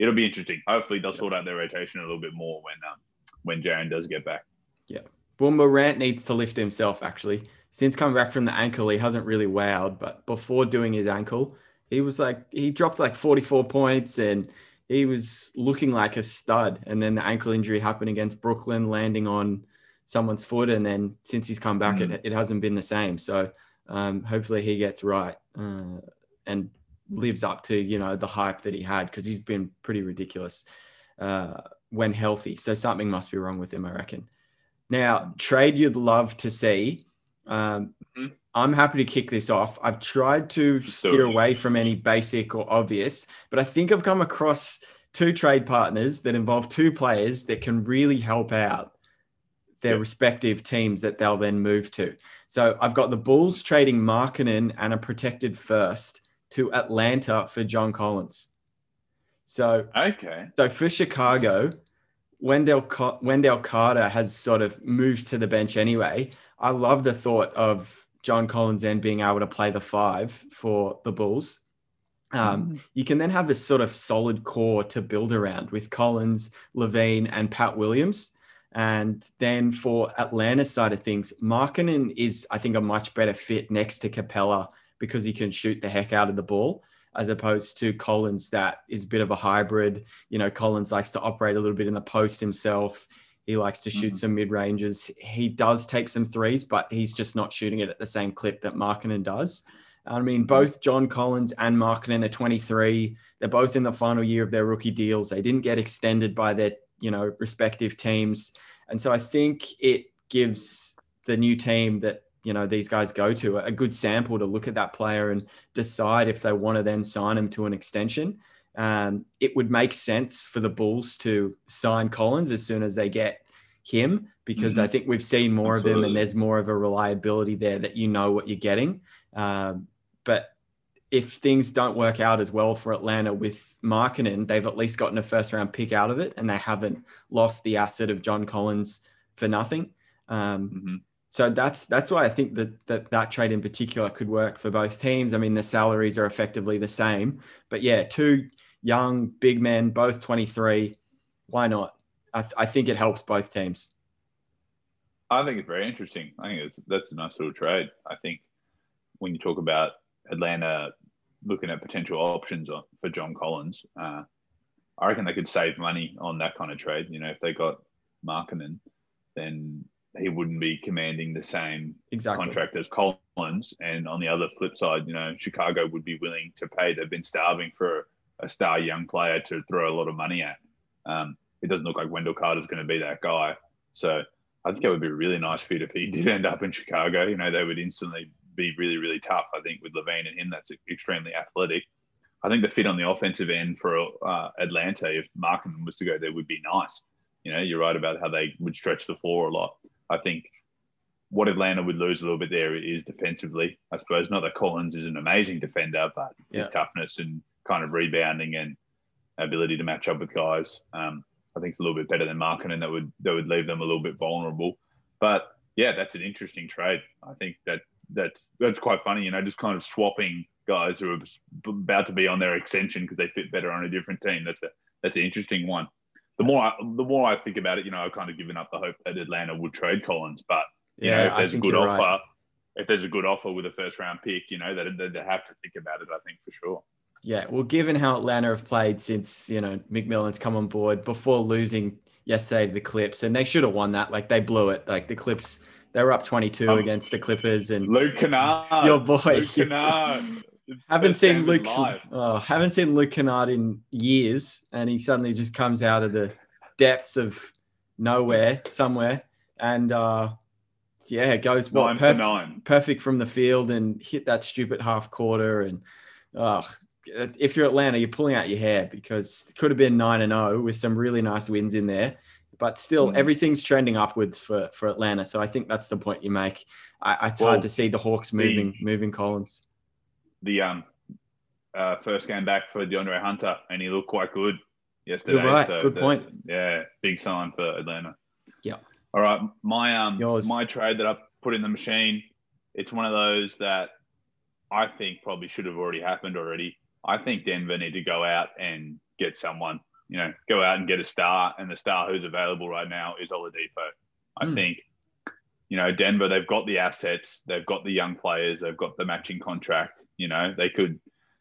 S2: it'll be interesting. Hopefully, they'll sort out their rotation a little bit more when um, when Jaren does get back.
S1: Yeah. Well, Morant needs to lift himself actually. Since coming back from the ankle, he hasn't really wowed, but before doing his ankle, he was like he dropped like 44 points and he was looking like a stud. And then the ankle injury happened against Brooklyn, landing on someone's foot. And then since he's come back, mm. it, it hasn't been the same. So um, hopefully he gets right uh, and lives up to you know the hype that he had because he's been pretty ridiculous uh, when healthy. So something must be wrong with him, I reckon. Now, trade you'd love to see. Um, mm-hmm. I'm happy to kick this off. I've tried to steer away from any basic or obvious, but I think I've come across two trade partners that involve two players that can really help out their respective teams that they'll then move to. So I've got the Bulls trading Markkanen and a protected first to Atlanta for John Collins. So
S2: okay.
S1: So for Chicago, Wendell Wendell Carter has sort of moved to the bench anyway. I love the thought of John Collins then being able to play the five for the Bulls. Um, mm. You can then have a sort of solid core to build around with Collins, LaVine, and Pat Williams. And then for Atlanta's side of things, Markkanen is, I think, a much better fit next to Capela because he can shoot the heck out of the ball, as opposed to Collins, that is a bit of a hybrid. You know, Collins likes to operate a little bit in the post himself. He likes to shoot mm-hmm. some mid ranges. He does take some threes, but he's just not shooting it at the same clip that Markkanen does. I mean, mm-hmm. both John Collins and Markkanen are 23. They're both in the final year of their rookie deals. They didn't get extended by their you know respective teams and so i think it gives the new team that you know these guys go to a good sample to look at that player and decide if they want to then sign him to an extension um, it would make sense for the bulls to sign collins as soon as they get him because mm-hmm. i think we've seen more Absolutely. of him and there's more of a reliability there that you know what you're getting um, but if things don't work out as well for Atlanta with Markkanen, they've at least gotten a first round pick out of it and they haven't lost the asset of John Collins for nothing. Um, mm-hmm. So that's that's why I think that, that that trade in particular could work for both teams. I mean, the salaries are effectively the same, but yeah, two young big men, both 23. Why not? I, th- I think it helps both teams.
S2: I think it's very interesting. I think it's, that's a nice little trade. I think when you talk about Atlanta looking at potential options for John Collins. Uh, I reckon they could save money on that kind of trade. You know, if they got Markkanen, then he wouldn't be commanding the same exactly. contract as Collins. And on the other flip side, you know, Chicago would be willing to pay. They've been starving for a star young player to throw a lot of money at. Um, it doesn't look like Wendell Carter's going to be that guy. So I think it would be a really nice fit if he did end up in Chicago. You know, they would instantly be really, really tough. I think with LaVine and him, that's extremely athletic. I think the fit on the offensive end for uh, Atlanta, if Markkanen was to go there, would be nice. You know, you're right about how they would stretch the floor a lot. I think what Atlanta would lose a little bit there is defensively. I suppose not that Collins is an amazing defender, but yeah. his toughness and kind of rebounding and ability to match up with guys, um, I think it's a little bit better than Markkanen. That would that would leave them a little bit vulnerable. But yeah, that's an interesting trade. I think that that's that's quite funny. You know, just kind of swapping guys who are about to be on their extension because they fit better on a different team. That's a that's an interesting one. The more I, the more I think about it, you know, I've kind of given up the hope that Atlanta would trade Collins. But you yeah, know, if there's a good offer, right. if there's a good offer with a first round pick, you know, they they have to think about it. I think for sure.
S1: Yeah, well, given how Atlanta have played since you know McMillan's come on board before losing yesterday to the Clips, and they should have won that. Like they blew it. Like the Clips they were up 22 um, against the Clippers and
S2: Luke Kennard.
S1: Your boy. Luke Kennard. Haven't seen Luke. Oh, haven't seen Luke Kennard in years, and he suddenly just comes out of the depths of nowhere, somewhere, and uh, yeah, goes
S2: what perf-
S1: perfect from the field and hit that stupid half quarter. And oh, if you're Atlanta, you're pulling out your hair because it could have been nine and zero oh with some really nice wins in there but still mm. everything's trending upwards for for Atlanta. So I think that's the point you make. I, it's well, hard to see the Hawks moving the, moving Collins.
S2: The um uh, first game back for DeAndre Hunter, and he looked quite good yesterday.
S1: You're right. So good the, point.
S2: Yeah, big sign for Atlanta.
S1: Yeah.
S2: All right, my um Yours. my trade that I've put in the machine. It's one of those that I think probably should have already happened already. I think Denver need to go out and get someone you know, go out and get a star, and the star who's available right now is Oladipo. I mm. think, you know, Denver, they've got the assets, they've got the young players, they've got the matching contract. You know, they could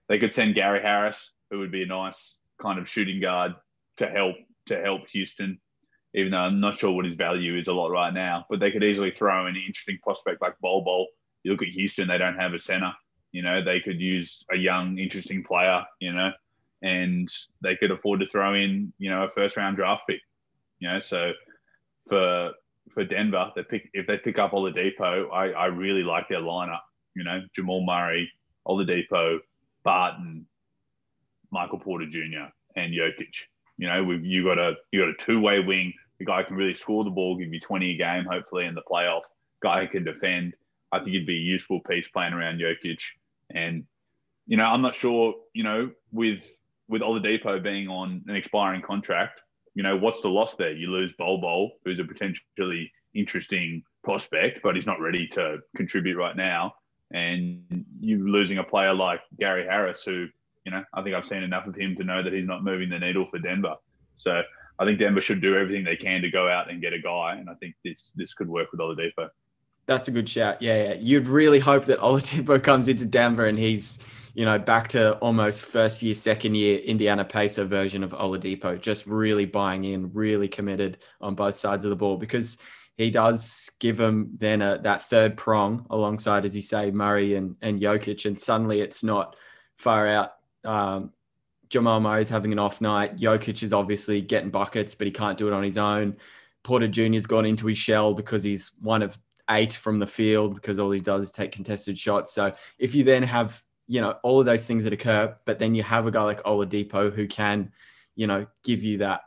S2: they could send Gary Harris, who would be a nice kind of shooting guard to help to help Houston. Even though I'm not sure what his value is a lot right now, but they could easily throw an interesting prospect like Bol Bol. You look at Houston; they don't have a center. You know, they could use a young, interesting player. You know, and they could afford to throw in, you know, a first round draft pick. You know, so for for Denver, they pick if they pick up Oladipo, I, I really like their lineup. You know, Jamal Murray, Oladipo, Barton, Michael Porter Jr. and Jokic. You know, we've you got a you got a two way wing. The guy can really score the ball, give you twenty a game, hopefully in the playoffs. Guy who can defend. I think he'd be a useful piece playing around Jokic. And you know, I'm not sure. You know, with with Oladipo being on an expiring contract, you know, what's the loss there? You lose Bol Bol, who's a potentially interesting prospect, but he's not ready to contribute right now. And you're losing a player like Gary Harris, who, you know, I think I've seen enough of him to know that he's not moving the needle for Denver. So I think Denver should do everything they can to go out and get a guy. And I think this this could work with Oladipo.
S1: That's a good shout. Yeah, yeah. You'd really hope that Oladipo comes into Denver and he's you know, back to almost first year, second year Indiana Pacer version of Oladipo, just really buying in, really committed on both sides of the ball because he does give them then a, that third prong alongside, as you say, Murray and, and Jokic. And suddenly it's not far out. Um, Jamal Murray's having an off night. Jokic is obviously getting buckets, but he can't do it on his own. Porter Jr.'s gone into his shell because he's one of eight from the field because all he does is take contested shots. So if you then have you know, all of those things that occur. But then you have a guy like Oladipo who can, you know, give you that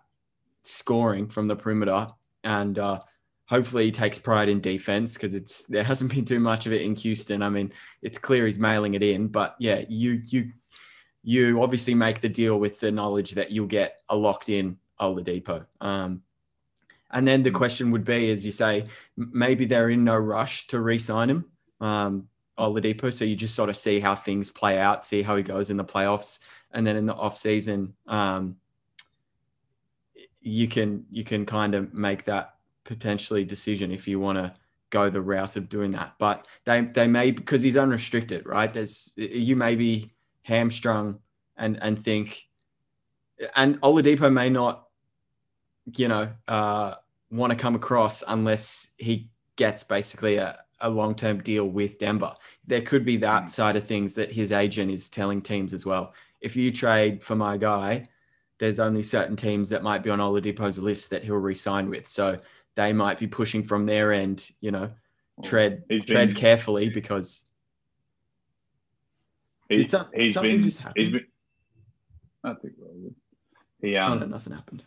S1: scoring from the perimeter. And uh, hopefully he takes pride in defense because it's there hasn't been too much of it in Houston. I mean, it's clear he's mailing it in. But yeah, you you you obviously make the deal with the knowledge that you'll get a locked in Oladipo. Um, and then the mm. question would be, as you say, maybe they're in no rush to re-sign him. Um, Oladipo. So you just sort of see how things play out, see how he goes in the playoffs, and then in the off season, um, you can you can kind of make that potentially decision if you want to go the route of doing that. But they they may because he's unrestricted, right? There's you may be hamstrung and and think, and Oladipo may not, you know, uh, want to come across unless he gets basically a a long term deal with Denver. There could be that mm. side of things that his agent is telling teams as well. If you trade for my guy, there's only certain teams that might be on Oladipo's list that he'll resign with. So they might be pushing from their end, you know, tread he's tread been, carefully because
S2: he, some, he's been, just happen? He's been, I think he um,
S1: oh, no, nothing happened.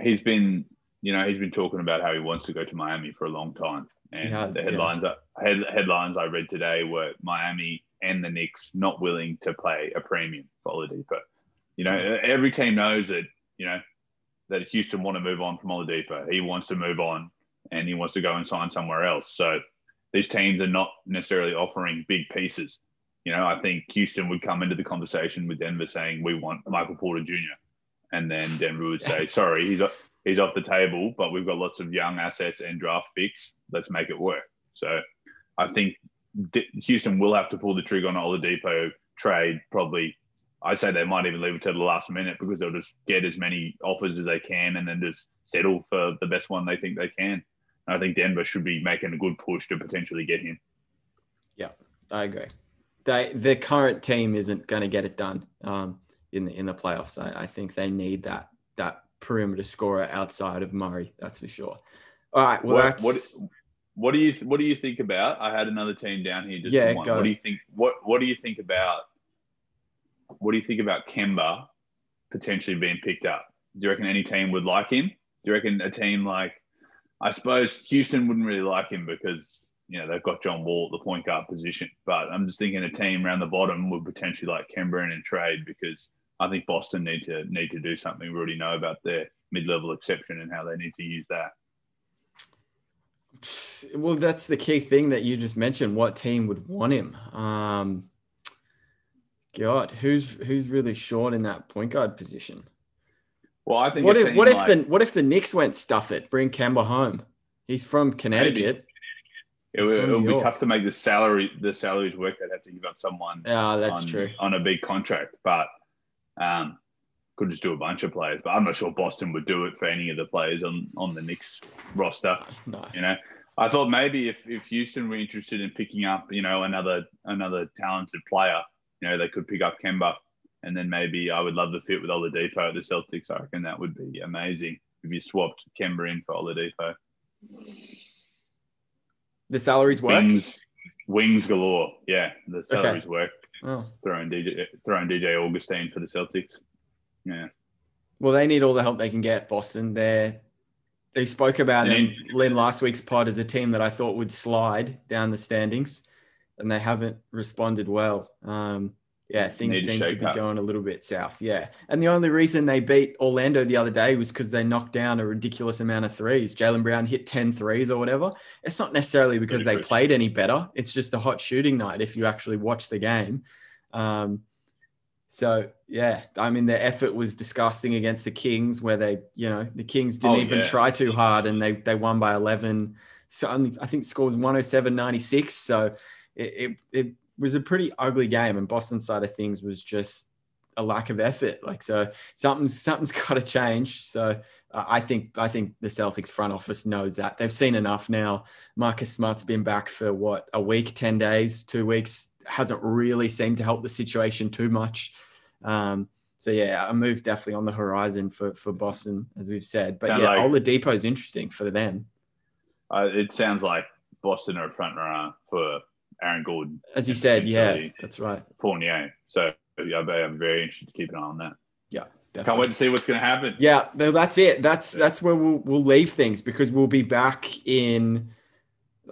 S2: He's been, you know, he's been talking about how he wants to go to Miami for a long time. And has, the headlines, yeah. head, headlines I read today were Miami and the Knicks not willing to play a premium for Oladipo. You know, every team knows that you know that Houston want to move on from Oladipo. He wants to move on, and he wants to go and sign somewhere else. So these teams are not necessarily offering big pieces. You know, I think Houston would come into the conversation with Denver saying we want Michael Porter Jr. And then Denver would say, sorry, he's he's off the table, but we've got lots of young assets and draft picks. Let's make it work. So I think Houston will have to pull the trigger on Oladipo trade. Probably, I say they might even leave it to the last minute because they'll just get as many offers as they can and then just settle for the best one they think they can. And I think Denver should be making a good push to potentially get him.
S1: Yeah, I agree. They the current team isn't going to get it done um, in the in the playoffs. I, I think they need that that perimeter scorer outside of Murray. That's for sure. All right. Well, what,
S2: what, what do you what do you think about? I had another team down here. Just yeah. Go. What do you think? What What do you think about? What do you think about Kemba potentially being picked up? Do you reckon any team would like him? Do you reckon a team like, I suppose Houston wouldn't really like him because you know they've got John Wall at the point guard position. But I'm just thinking a team around the bottom would potentially like Kemba in a trade because I think Boston need to need to do something. We already know about their mid-level exception and how they need to use that.
S1: Well, that's the key thing that you just mentioned. What team would want him? Um, God, who's who's really short in that point guard position?
S2: Well, I think
S1: what if what if like, the what if the Knicks went stuff it, bring Kemba home? He's from Connecticut.
S2: It, would, it would be tough to make the salary the salaries work. They'd have to give up someone.
S1: Yeah, that's
S2: on,
S1: true
S2: on a big contract, but um, could just do a bunch of players. But I'm not sure Boston would do it for any of the players on on the Knicks roster. No, you know. I thought maybe if, if Houston were interested in picking up, you know, another another talented player, you know, they could pick up Kemba, and then maybe I would love the fit with Oladipo at the Celtics. I reckon that would be amazing if you swapped Kemba in for Oladipo.
S1: The salaries work.
S2: Wings, wings galore. Yeah, the salaries okay. work. Oh. Throwing DJ, throwing DJ Augustin for the Celtics. Yeah.
S1: Well, they need all the help they can get. Boston. They're they spoke about in Lynn last week's pod as a team that I thought would slide down the standings, and they haven't responded well. Um, yeah, things seem to, be up. going a little bit south. Yeah. And the only reason they beat Orlando the other day was because they knocked down a ridiculous amount of threes. Jaylen Brown hit 10 threes or whatever. It's not necessarily because they played any better. It's just a hot shooting night if you actually watch the game. Um, so yeah, I mean their effort was disgusting against the Kings, where they, you know, the Kings didn't oh, even yeah. try too hard and they they won by 11. So I think score was 107-96. So it, it, it was a pretty ugly game, and Boston side of things was just a lack of effort. Like so, something's something's got to change. So uh, I think I think the Celtics front office knows that they've seen enough now. Marcus Smart's been back for what a week, ten days, two weeks. Hasn't really seemed to help the situation too much. Um, so yeah, a move's definitely on the horizon for for Boston, as we've said. But sounds yeah, like, is interesting for them.
S2: Uh, it sounds like Boston are a front runner for Aaron Gordon.
S1: As you said, yeah, that's right.
S2: Fournier. So yeah, I'm very interested to keep an eye on that.
S1: Yeah.
S2: Definitely. Can't wait to see what's going to happen.
S1: Yeah, no, that's it. That's yeah. that's where we'll we'll leave things because we'll be back in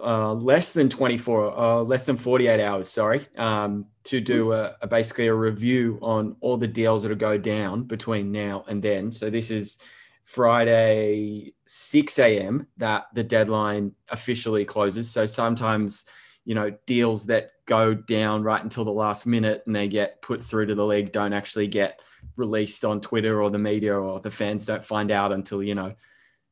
S1: uh, less than 24, uh, less than 48 hours. Sorry, um, to do a, a, basically a review on all the deals that will go down between now and then. So this is Friday 6 a.m. that the deadline officially closes. So sometimes you know, deals that go down right until the last minute and they get put through to the league don't actually get released on Twitter or the media or the fans don't find out until, you know,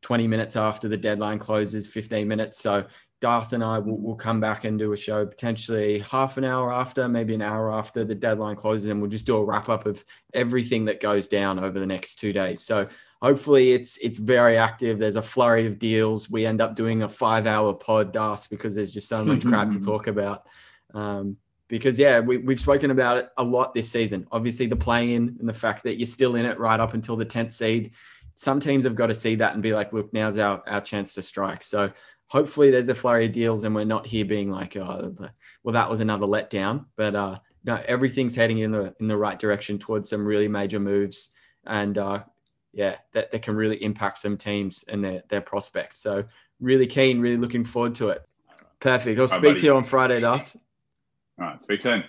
S1: 20 minutes after the deadline closes, 15 minutes. So Dart and I will, will come back and do a show potentially half an hour after, maybe an hour after the deadline closes, and we'll just do a wrap up of everything that goes down over the next two days. So hopefully it's it's very active. There's a flurry of deals. We end up doing a five hour pod Das because there's just so much crap to talk about. Um, because yeah, we, we've spoken about it a lot this season. Obviously, the play in and the fact that you're still in it right up until the 10th seed. Some teams have got to see that and be like, look, now's our, our chance to strike. So hopefully there's a flurry of deals and we're not here being like, oh, well, that was another letdown. But uh, no, everything's heading in the in the right direction towards some really major moves. And uh, yeah, that, that can really impact some teams and their, their prospects. So really keen, really looking forward to it. Perfect. I'll speak to you on Friday, Das.
S2: All right. Speak soon.